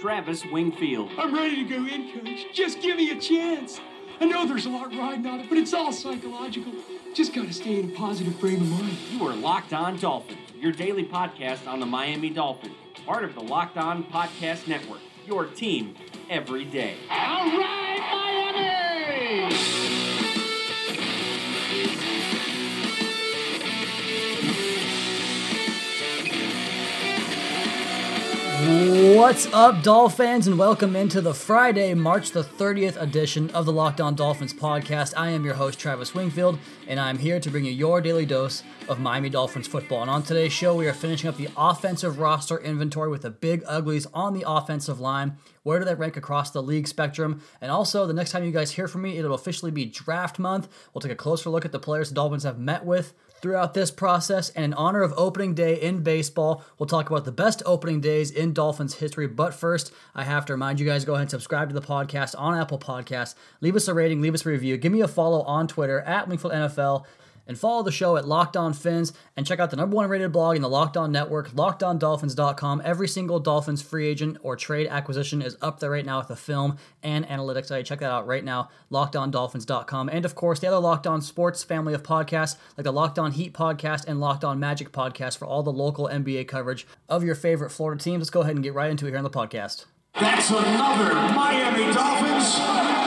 Travis Wingfield. I'm ready to go in, coach. Just give me a chance. I know there's a lot riding on it, but it's all psychological. Just gotta stay in a positive frame of mind. You are Locked On Dolphins, your daily podcast on the Miami Dolphins, part of the Locked On Podcast Network. Your team every day. All right, What's up, Dolphins, and welcome into the Friday, March the 30th edition of the Locked On Dolphins podcast. I am your host, Travis Wingfield, and I'm here to bring you your daily dose of Miami Dolphins football. And on today's show, we are finishing up the offensive roster inventory with the big uglies on the offensive line. Where do they rank across the league spectrum? And also, the next time you guys hear from me, it'll officially be draft month. We'll take a closer look at the players the Dolphins have met with throughout this process. And in honor of opening day in baseball, we'll talk about the best opening days in Dolphins history. But first, I have to remind you guys go ahead and subscribe to the podcast on Apple Podcasts. Leave us a rating, leave us a review. Give me a follow on Twitter at Wingfield NFL and follow the show at Locked On Fins and check out the number one rated blog in the Locked On Network, LockedOnDolphins.com. Every single Dolphins free agent or trade acquisition is up there right now with the film and analytics site. Check that out right now, LockedOnDolphins.com. And of course, the other Locked On Sports family of podcasts, like the Locked On Heat podcast and Locked On Magic podcast for all the local NBA coverage of your favorite Florida teams. Let's go ahead and get right into it here on the podcast. That's another Miami Dolphins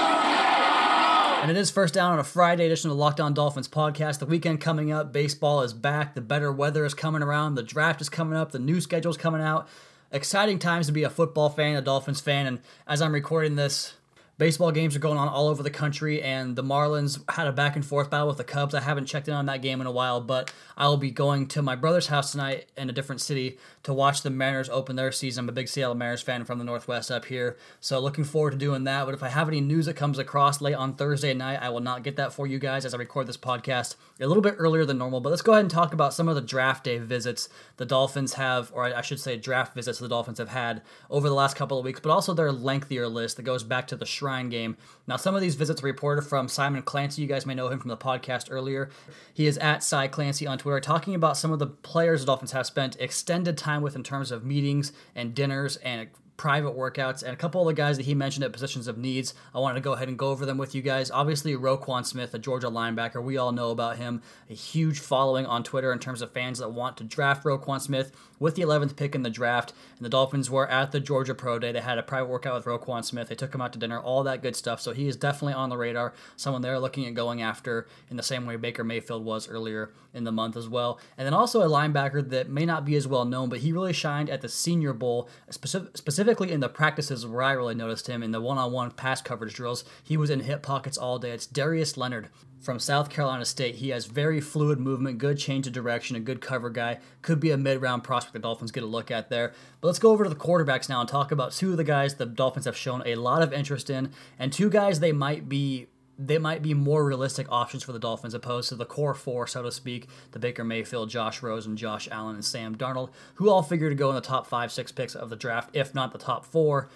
and it is first down on a Friday edition of the Locked On Dolphins podcast. The weekend coming up, baseball is back, the better weather is coming around, the draft is coming up, the new schedule is coming out. Exciting times to be a football fan, a Dolphins fan, and as I'm recording this, baseball games are going on all over the country, and the Marlins had a back and forth battle with the Cubs. I haven't checked in on that game in a while, but I will be going to my brother's house tonight in a different city to watch the Mariners open their season. I'm a big Seattle Mariners fan from the Northwest up here, so looking forward to doing that. But if I have any news that comes across late on Thursday night, I will not get that for you guys as I record this podcast a little bit earlier than normal. But let's go ahead and talk about some of the draft day visits the Dolphins have, or I should say, draft visits the Dolphins have had over the last couple of weeks, but also their lengthier list that goes back to the Shrine game. Now, some of these visits are reported from Simon Clancy. You guys may know him from the podcast earlier. He is at Cy Clancy on Twitter, talking about some of the players the Dolphins have spent extended time with in terms of meetings and dinners and private workouts and a couple of the guys that he mentioned at positions of needs. I wanted to go ahead and go over them with you guys. Obviously, Roquan Smith, a Georgia linebacker, we all know about him. A huge following on Twitter in terms of fans that want to draft Roquan Smith with the 11th pick in the draft. And the Dolphins were at the Georgia Pro Day. They had a private workout with Roquan Smith. They took him out to dinner, all that good stuff. So he is definitely on the radar. Someone they're looking at going after in the same way Baker Mayfield was earlier in the month as well. And then also a linebacker that may not be as well known, but he really shined at the Senior Bowl, specific, specifically in the practices where I really noticed him in the one on one pass coverage drills. He was in hip pockets all day. It's Darius Leonard from South Carolina State. He has very fluid movement, good change of direction, a good cover guy. Could be a mid round prospect the Dolphins get a look at there. But let's go over to the quarterbacks now and talk about two of the guys the Dolphins have shown a lot of interest in, and two guys they might be they might be more realistic options for the Dolphins opposed to the core four, so to speak, the Baker Mayfield, Josh Rosen, Josh Allen, and Sam Darnold, who all figure to go in the top five, six picks of the draft, if not the top four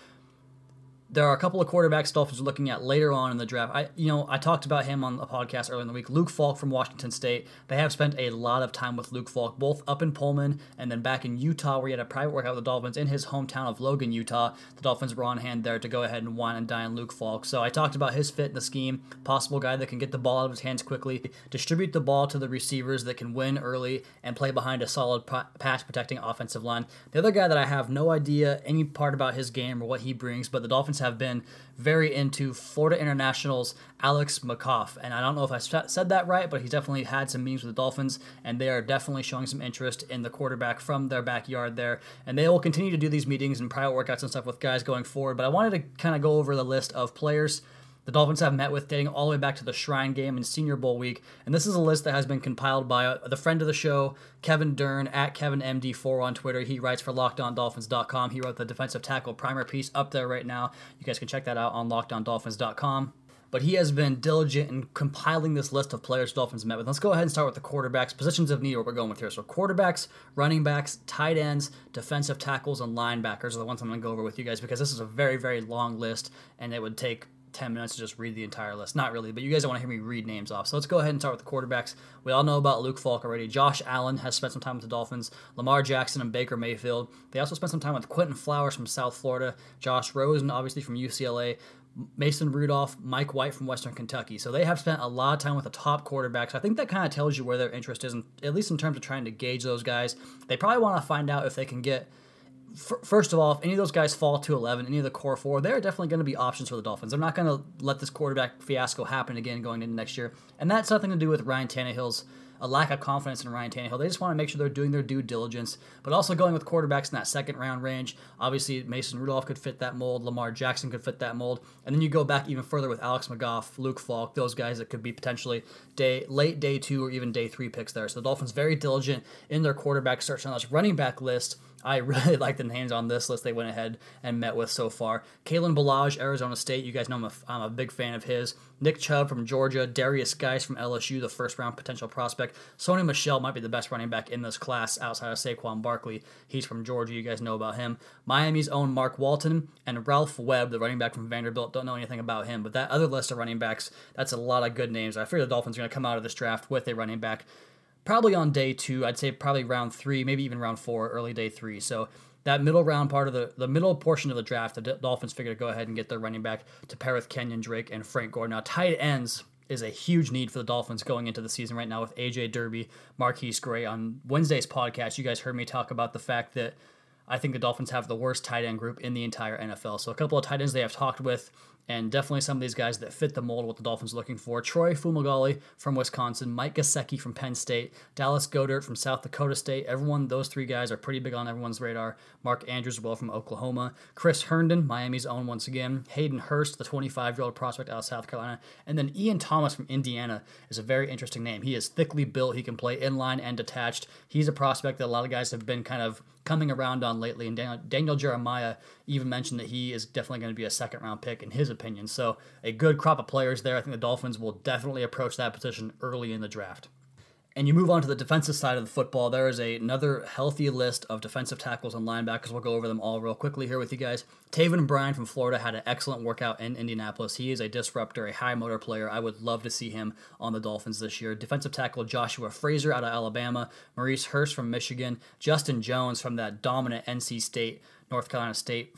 there are a couple of quarterback Dolphins are looking at later on in the draft. I, you know, I talked about him on the podcast earlier in the week. Luke Falk from Washington State. They have spent a lot of time with Luke Falk, both up in Pullman and then back in Utah, where he had a private workout with the Dolphins in his hometown of Logan, Utah. The Dolphins were on hand there to go ahead and wine and dine Luke Falk. So I talked about his fit in the scheme, possible guy that can get the ball out of his hands quickly, distribute the ball to the receivers that can win early, and play behind a solid pass protecting offensive line. The other guy that I have no idea any part about his game or what he brings, but the Dolphins have been very into Florida International's Alex McGough. And I don't know if I said that right, but he's definitely had some meetings with the Dolphins, and they are definitely showing some interest in the quarterback from their backyard there. And they will continue to do these meetings and private workouts and stuff with guys going forward. But I wanted to kind of go over the list of players the Dolphins have met with dating all the way back to the Shrine Game and Senior Bowl week. And this is a list that has been compiled by uh, the friend of the show, Kevin Dern, at KevinMD4 on Twitter. He writes for LockedOnDolphins.com. He wrote the defensive tackle primer piece up there right now. You guys can check that out on LockedOnDolphins.com but he has been diligent in compiling this list of players Dolphins met with. Let's go ahead and start with the quarterbacks. Positions of need, what we're going with here. So, quarterbacks, running backs, tight ends, defensive tackles, and linebackers are the ones I'm going to go over with you guys because this is a very, very long list and it would take 10 minutes to just read the entire list. Not really, but you guys don't want to hear me read names off. So let's go ahead and start with the quarterbacks. We all know about Luke Falk already. Josh Allen has spent some time with the Dolphins. Lamar Jackson and Baker Mayfield. They also spent some time with Quinton Flowers from South Florida. Josh Rosen, obviously from UCLA. Mason Rudolph, Mike White from Western Kentucky. So they have spent a lot of time with the top quarterbacks. I think that kind of tells you where their interest is, at least in terms of trying to gauge those guys. They probably want to find out if they can get first of all, if any of those guys fall to 11, any of the core four, they're definitely going to be options for the Dolphins. They're not going to let this quarterback fiasco happen again going into next year. And that's nothing to do with Ryan Tannehill's a lack of confidence in Ryan Tannehill. They just want to make sure they're doing their due diligence, but also going with quarterbacks in that second round range. Obviously, Mason Rudolph could fit that mold. Lamar Jackson could fit that mold. And then you go back even further with Alex McGough, Luke Falk, those guys that could be potentially day late day two or even day three picks there. So the Dolphins very diligent in their quarterback search on this running back list I really like the names on this list they went ahead and met with so far. Kalen Ballage, Arizona State. You guys know I'm a, I'm a big fan of his. Nick Chubb from Georgia. Derrius Guice from LSU, the first round potential prospect. Sony Michel might be the best running back in this class outside of Saquon Barkley. He's from Georgia. You guys know about him. Miami's own Mark Walton and Ralph Webb, the running back from Vanderbilt. Don't know anything about him, but that other list of running backs, that's a lot of good names. I fear the Dolphins are going to come out of this draft with a running back probably on day two. I'd say probably round three, maybe even round four, early day three. So that middle round part of the the middle portion of the draft, the Dolphins figure to go ahead and get their running back to pair with Kenyon Drake and Frank Gore. Now tight ends is a huge need for the Dolphins going into the season right now with AJ Derby, MarQueis Gray. On Wednesday's podcast, you guys heard me talk about the fact that I think the Dolphins have the worst tight end group in the entire NFL. So a couple of tight ends they have talked with and definitely some of these guys that fit the mold what the Dolphins are looking for. Troy Fumagalli from Wisconsin, Mike Gesicki from Penn State, Dallas Goedert from South Dakota State. Everyone, those three guys are pretty big on everyone's radar. Mark Andrews, well from Oklahoma, Chris Herndon, Miami's own once again, Hayden Hurst, the 25-year-old prospect out of South Carolina, and then Ian Thomas from Indiana is a very interesting name. He is thickly built. He can play inline and detached. He's a prospect that a lot of guys have been kind of coming around on lately. And Daniel, Daniel Jeremiah even mentioned that he is definitely going to be a second round pick in his opinion. So a good crop of players there. I think the Dolphins will definitely approach that position early in the draft and you move on to the defensive side of the football, there is a, another healthy list of defensive tackles and linebackers. We'll go over them all real quickly here with you guys. Taven Bryan from Florida had an excellent workout in Indianapolis. He is a disruptor, a high motor player. I would love to see him on the Dolphins this year. Defensive tackle Joshua Frazier out of Alabama, Maurice Hurst from Michigan, Justin Jones from that dominant NC State, North Carolina State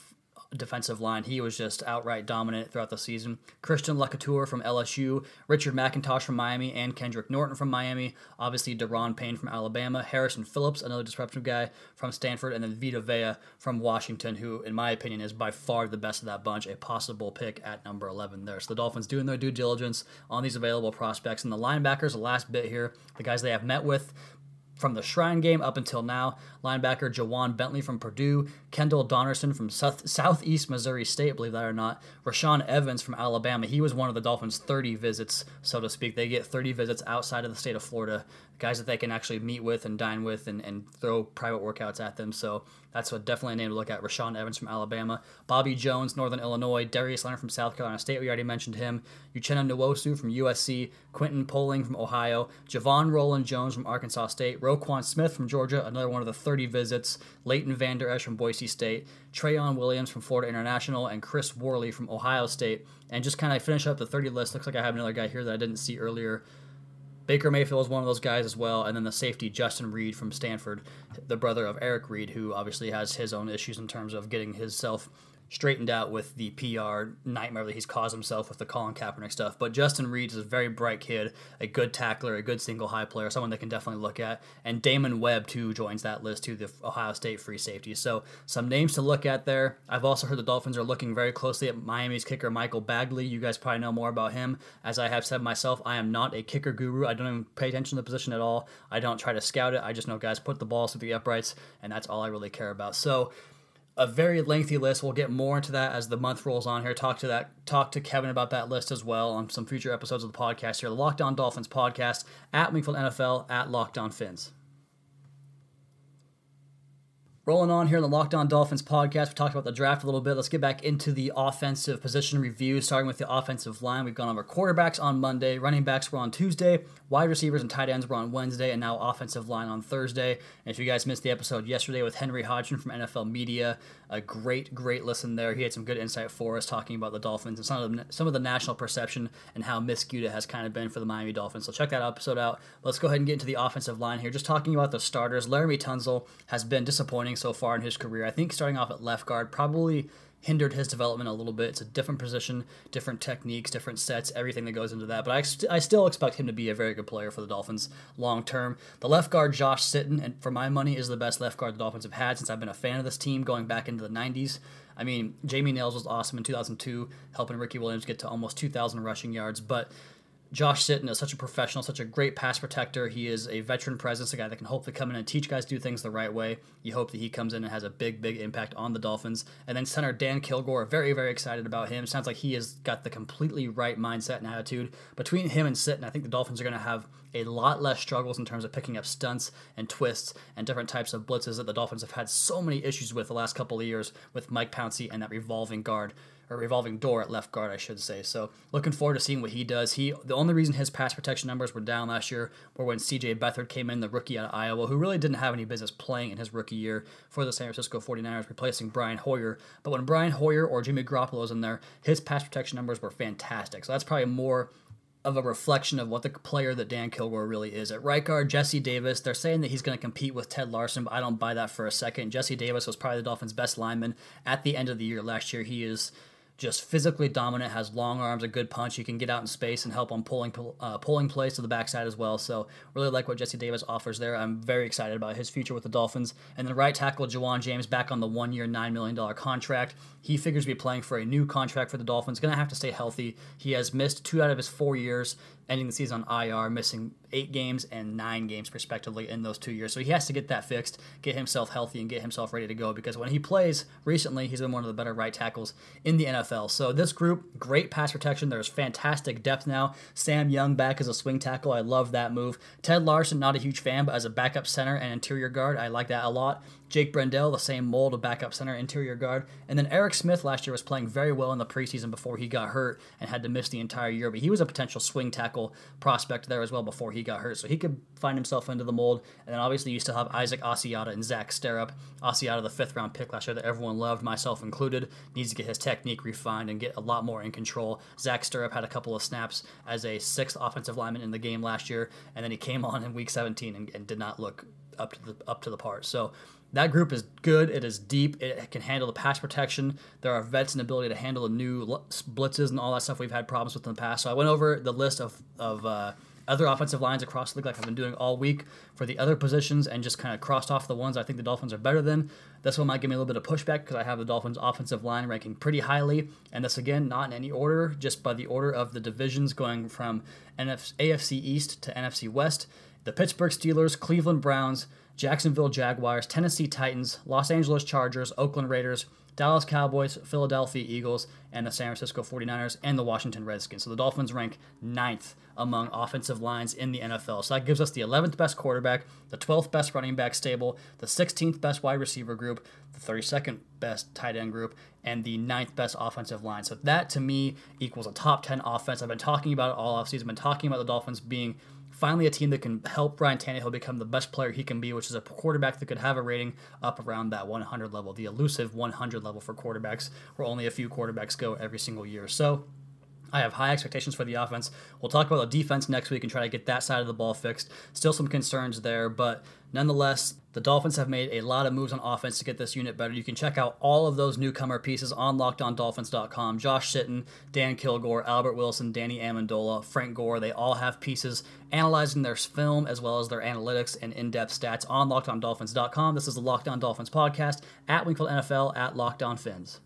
defensive line. He was just outright dominant throughout the season. Christian Lacouture from LSU, Richard McIntosh from Miami, and Kendrick Norton from Miami. Obviously, Da'Ron Payne from Alabama, Harrison Phillips, another disruptive guy from Stanford, and then Vita Vea from Washington, who, in my opinion, is by far the best of that bunch, a possible pick at number 11 there. So the Dolphins doing their due diligence on these available prospects. And the linebackers, the last bit here, the guys they have met with, from the Shrine game up until now. Linebacker Ja'Whaun Bentley from Purdue, Kendall Donnerson from South, Southeast Missouri State, believe that or not, Rashaan Evans from Alabama. He was one of the Dolphins' 30 visits, so to speak. They get 30 visits outside of the state of Florida, guys that they can actually meet with and dine with and, and throw private workouts at them. So that's definitely a name to look at. Rashaan Evans from Alabama, Bobby Jones, Northern Illinois, Darius Leonard from South Carolina State. We already mentioned him. Uchenna Nwosu from USC, Quentin Poling from Ohio, Javon Roland Jones from Arkansas State, Roquan Smith from Georgia, another one of the 30 visits, Leighton Vander Esch from Boise State, Treyaun Williams from Florida International, and Chris Worley from Ohio State. And just kind of finish up the 30 list. Looks like I have another guy here that I didn't see earlier. Baker Mayfield is one of those guys as well, and then the safety Justin Reid from Stanford, the brother of Eric Reid, who obviously has his own issues in terms of getting himself straightened out with the PR nightmare that he's caused himself with the Colin Kaepernick stuff. But Justin Reid is a very bright kid, a good tackler, a good single high player, someone they can definitely look at. And Damon Webb, too, joins that list, too, the Ohio State free safety. So some names to look at there. I've also heard the Dolphins are looking very closely at Miami's kicker, Michael Badgley. You guys probably know more about him. As I have said myself, I am not a kicker guru. I don't even pay attention to the position at all. I don't try to scout it. I just know guys put the balls through the uprights, and that's all I really care about. So a very lengthy list. We'll get more into that as the month rolls on here. Talk to that talk to Kevin about that list as well on some future episodes of the podcast here. The Locked On Dolphins podcast at Wingfield NFL at Locked On Fins. Rolling on here in the Locked On Dolphins podcast, we talked about the draft a little bit. Let's get back into the offensive position review, starting with the offensive line. We've gone over quarterbacks on Monday, running backs were on Tuesday, wide receivers and tight ends were on Wednesday, and now offensive line on Thursday. And if you guys missed the episode yesterday with Henry Hodgson from NFL Media, a great, great listen there. He had some good insight for us talking about the Dolphins and some of the, some of the national perception and how miscued it has kind of been for the Miami Dolphins. So check that episode out. Let's go ahead and get into the offensive line here. Just talking about the starters, Laremy Tunsil has been disappointing so far in his career. I think starting off at left guard probably hindered his development a little bit. It's a different position, different techniques, different sets, everything that goes into that. But I, st- I still expect him to be a very good player for the Dolphins long term. The left guard, Josh Sitton, and for my money, is the best left guard the Dolphins have had since I've been a fan of this team going back into the 90s. I mean, Jamie Nails was awesome in 2002, helping Ricky Williams get to almost 2,000 rushing yards, but Josh Sitton is such a professional, such a great pass protector. He is a veteran presence, a guy that can hopefully come in and teach guys do things the right way. You hope that he comes in and has a big, big impact on the Dolphins. And then center Dan Kilgore, very, very excited about him. Sounds like he has got the completely right mindset and attitude. Between him and Sitton, I think the Dolphins are going to have a lot less struggles in terms of picking up stunts and twists and different types of blitzes that the Dolphins have had so many issues with the last couple of years with Mike Pouncey and that revolving guard or revolving door at left guard, I should say. So looking forward to seeing what he does. He the only reason his pass protection numbers were down last year were when C.J. Beathard came in, the rookie out of Iowa, who really didn't have any business playing in his rookie year for the San Francisco 49ers, replacing Brian Hoyer. But when Brian Hoyer or Jimmy Garoppolo was in there, his pass protection numbers were fantastic. So that's probably more of a reflection of what the player that Dan Kilgore really is. At right guard, Jesse Davis, they're saying that he's going to compete with Ted Larsen, but I don't buy that for a second. Jesse Davis was probably the Dolphins' best lineman at the end of the year last year. He is just physically dominant, has long arms, a good punch. He can get out in space and help on pulling uh, pulling plays to the backside as well. So really like what Jesse Davis offers there. I'm very excited about his future with the Dolphins. And then right tackle Ja'Wuan James back on the one year, $9 million contract. He figures to be playing for a new contract for the Dolphins. Going to have to stay healthy. He has missed two out of his four years, ending the season on IR, missing eight games and nine games respectively in those two years. So he has to get that fixed, get himself healthy, and get himself ready to go because when he plays recently, he's been one of the better right tackles in the NFL. So this group, great pass protection. There's fantastic depth now. Sam Young back as a swing tackle. I love that move. Ted Larsen, not a huge fan, but as a backup center and interior guard, I like that a lot. Jake Brendel, the same mold of backup center, interior guard. And then Eric Smith last year was playing very well in the preseason before he got hurt and had to miss the entire year. But he was a potential swing tackle prospect there as well before he got hurt. So he could find himself into the mold. And then obviously you still have Isaac Asiata and Zach Sterup. Asiata, the fifth round pick last year that everyone loved, myself included, needs to get his technique refined and get a lot more in control. Zach Sterup had a couple of snaps as a sixth offensive lineman in the game last year, and then he came on in week 17 and, and did not look up to the up to the part. So that group is good. It is deep. It can handle the pass protection. There are vets and ability to handle the new blitzes and all that stuff we've had problems with in the past. So I went over the list of of uh, other offensive lines across the league, like I've been doing all week for the other positions, and just kind of crossed off the ones I think the Dolphins are better than. This one might give me a little bit of pushback because I have the Dolphins' offensive line ranking pretty highly, and this again not in any order, just by the order of the divisions going from NFC, AFC East to NFC West. The Pittsburgh Steelers, Cleveland Browns, Jacksonville Jaguars, Tennessee Titans, Los Angeles Chargers, Oakland Raiders, Dallas Cowboys, Philadelphia Eagles, and the San Francisco 49ers and the Washington Redskins. So the Dolphins rank ninth among offensive lines in the NFL. So that gives us the 11th best quarterback, the 12th best running back stable, the 16th best wide receiver group, the 32nd best tight end group, and the 9th best offensive line. So that to me equals a top 10 offense. I've been talking about it all offseason. I've been talking about the Dolphins being finally a team that can help Ryan Tannehill become the best player he can be, which is a quarterback that could have a rating up around that 100 level, the elusive 100 level for quarterbacks, where only a few quarterbacks go every single year. So I have high expectations for the offense. We'll talk about the defense next week and try to get that side of the ball fixed. Still some concerns there, but nonetheless, the Dolphins have made a lot of moves on offense to get this unit better. You can check out all of those newcomer pieces on lockedondolphins.com. Josh Sitton, Dan Kilgore, Albert Wilson, Danny Amendola, Frank Gore, they all have pieces analyzing their film as well as their analytics and in-depth stats on lockedondolphins.com. This is the Locked On Dolphins podcast at Wingfield NFL at Locked On Fins.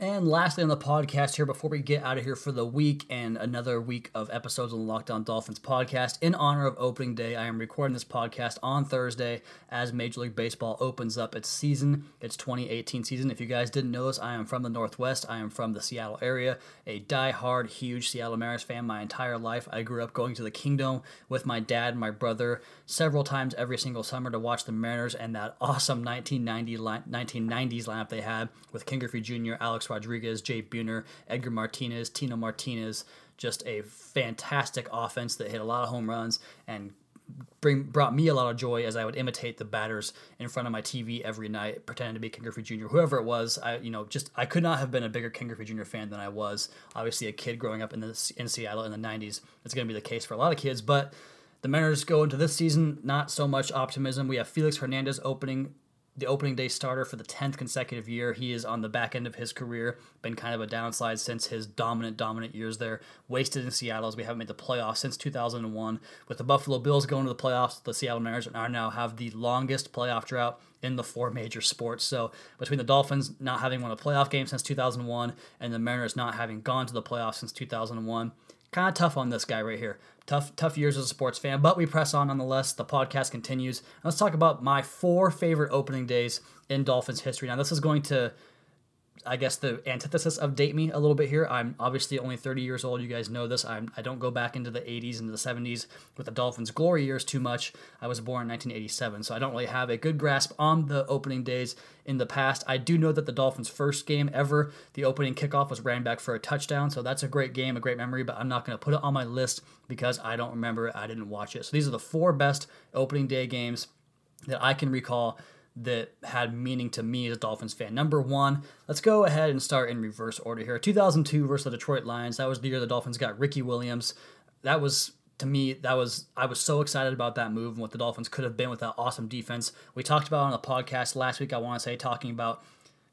And lastly on the podcast here, before we get out of here for the week and another week of episodes on the Locked On Dolphins podcast, in honor of opening day, I am recording this podcast on Thursday as Major League Baseball opens up its season, its 2018 season. If you guys didn't know this, I am from the Northwest. I am from the Seattle area, a die-hard, huge Seattle Mariners fan my entire life. I grew up going to the Kingdome with my dad and my brother several times every single summer to watch the Mariners and that awesome 1990 li- 1990s lineup they had with Ken Griffey Jr., Alex Rodriguez, Jay Buhner, Edgar Martinez, Tino Martinez. Just a fantastic offense that hit a lot of home runs and bring brought me a lot of joy as I would imitate the batters in front of my TV every night, pretending to be Ken Griffey Jr. Whoever it was, I you know just I could not have been a bigger Ken Griffey Jr. fan than I was. Obviously, a kid growing up in the in Seattle in the '90s, it's going to be the case for a lot of kids. But the Mariners go into this season not so much optimism. We have Felix Hernandez opening the opening day starter for the 10th consecutive year. He is on the back end of his career, been kind of a downslide since his dominant, dominant years there. Wasted in Seattle as we haven't made the playoffs since 2001. With the Buffalo Bills going to the playoffs, the Seattle Mariners are now have the longest playoff drought in the four major sports. So between the Dolphins not having won a playoff game since 2001 and the Mariners not having gone to the playoffs since 2001, kind of tough on this guy right here. Tough, tough years as a sports fan, but we press on nonetheless. The podcast continues. Let's talk about my four favorite opening days in Dolphins history. Now, this is going to I guess the antithesis of date me a little bit here. I'm obviously only 30 years old. You guys know this. I'm, I don't go back into the 80s and the 70s with the Dolphins' glory years too much. I was born in 1987, so I don't really have a good grasp on the opening days in the past. I do know that the Dolphins' first game ever, the opening kickoff was ran back for a touchdown, so that's a great game, a great memory, but I'm not going to put it on my list because I don't remember it. I didn't watch it. So these are the four best opening day games that I can recall that had meaning to me as a Dolphins fan. Number one, let's go ahead and start in reverse order here. 2002 versus the Detroit Lions. That was the year the Dolphins got Ricky Williams. That was to me, that was I was so excited about that move and what the Dolphins could have been with that awesome defense. We talked about on the podcast last week. I want to say talking about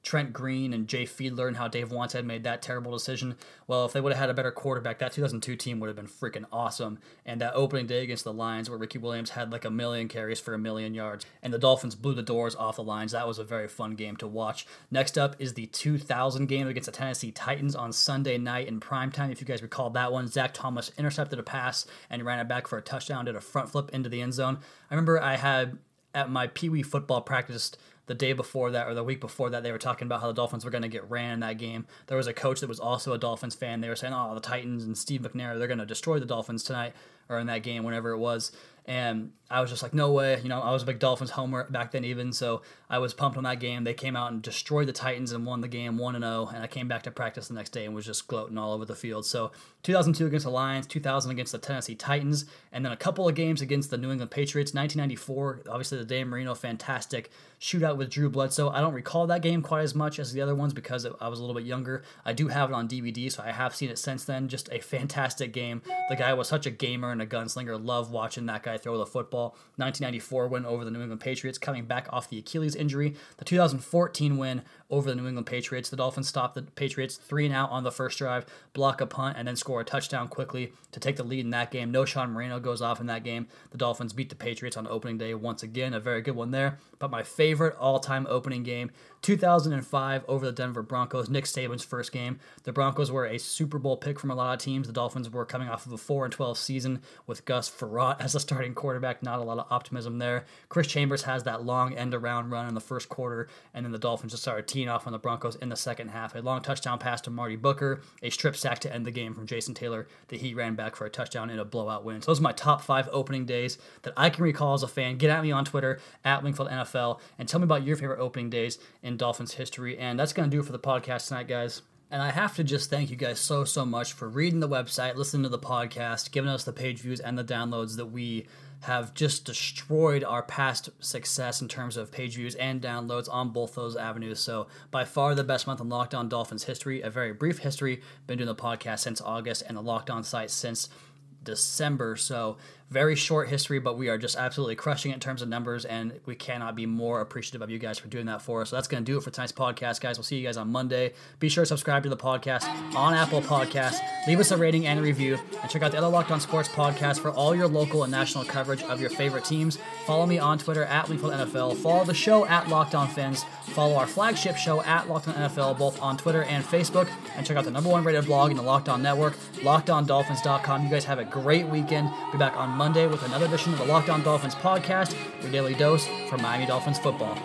Trent Green and Jay Fiedler and how Dave Wannstedt made that terrible decision. Well, if they would have had a better quarterback, that 2002 team would have been freaking awesome. And that opening day against the Lions, where Ricky Williams had like a million carries for a million yards, and the Dolphins blew the doors off the Lions, that was a very fun game to watch. Next up is the 2000 game against the Tennessee Titans on Sunday night in primetime. If you guys recall that one, Zach Thomas intercepted a pass and ran it back for a touchdown, did a front flip into the end zone. I remember I had at my Pee Wee football practice the day before that or the week before that, they were talking about how the Dolphins were going to get ran in that game. There was a coach that was also a Dolphins fan. They were saying, "Oh, the Titans and Steve McNair, they're going to destroy the Dolphins tonight or in that game, whenever it was." And I was just like, no way. You know, I was a big Dolphins homer back then, even. So I was pumped on that game. They came out and destroyed the Titans and won the game 1 0. And I came back to practice the next day and was just gloating all over the field. So 2002 against the Lions, 2000 against the Tennessee Titans, and then a couple of games against the New England Patriots. 1994, obviously the Dan Marino fantastic shootout with Drew Bledsoe. I don't recall that game quite as much as the other ones because I was a little bit younger. I do have it on DVD, so I have seen it since then. Just a fantastic game. The guy was such a gamer and a gunslinger. Love watching that guy throw the football. 1994 win over the New England Patriots, coming back off the Achilles injury. The 2014 win over the New England Patriots. The Dolphins stop the Patriots three and out on the first drive, block a punt, and then score a touchdown quickly to take the lead in that game. Knowshon Moreno goes off in that game. The Dolphins beat the Patriots on opening day once again. A very good one there. But my favorite all-time opening game, 2005 over the Denver Broncos. Nick Saban's first game. The Broncos were a Super Bowl pick from a lot of teams. The Dolphins were coming off of a 4 and 12 season with Gus Frerotte as a starting quarterback. Not a lot of optimism there. Chris Chambers has that long end around run in the first quarter, and then the Dolphins just started teeing off on the Broncos in the second half. A long touchdown pass to Marty Booker, a strip sack to end the game from Jason Taylor that he ran back for a touchdown in a blowout win. So those are my top five opening days that I can recall as a fan. Get at me on Twitter at Wingfield NFL and tell me about your favorite opening days in Dolphins history. And that's to do it for the podcast tonight, guys. And I have to just thank you guys so, so much for reading the website, listening to the podcast, giving us the page views and the downloads that we have just destroyed our past success in terms of page views and downloads on both those avenues. So, by far the best month in Locked On Dolphins history, a very brief history. Been doing the podcast since August and the Locked On site since December. So, very short history, but we are just absolutely crushing it in terms of numbers, and we cannot be more appreciative of you guys for doing that for us. So that's going to do it for tonight's podcast, guys. We'll see you guys on Monday. Be sure to subscribe to the podcast on Apple Podcasts. Leave us a rating and a review, and check out the other Locked On Sports podcast for all your local and national coverage of your favorite teams. Follow me on Twitter at Wingfield NFL. Follow the show at Locked On Fins Follow our flagship show at Locked On NFL both on Twitter and Facebook, and check out the number one rated blog in the Locked On Network, LockedOnDolphins.com. You guys have a great weekend. Be back on Monday with another edition of the Locked On Dolphins podcast, your daily dose for Miami Dolphins football.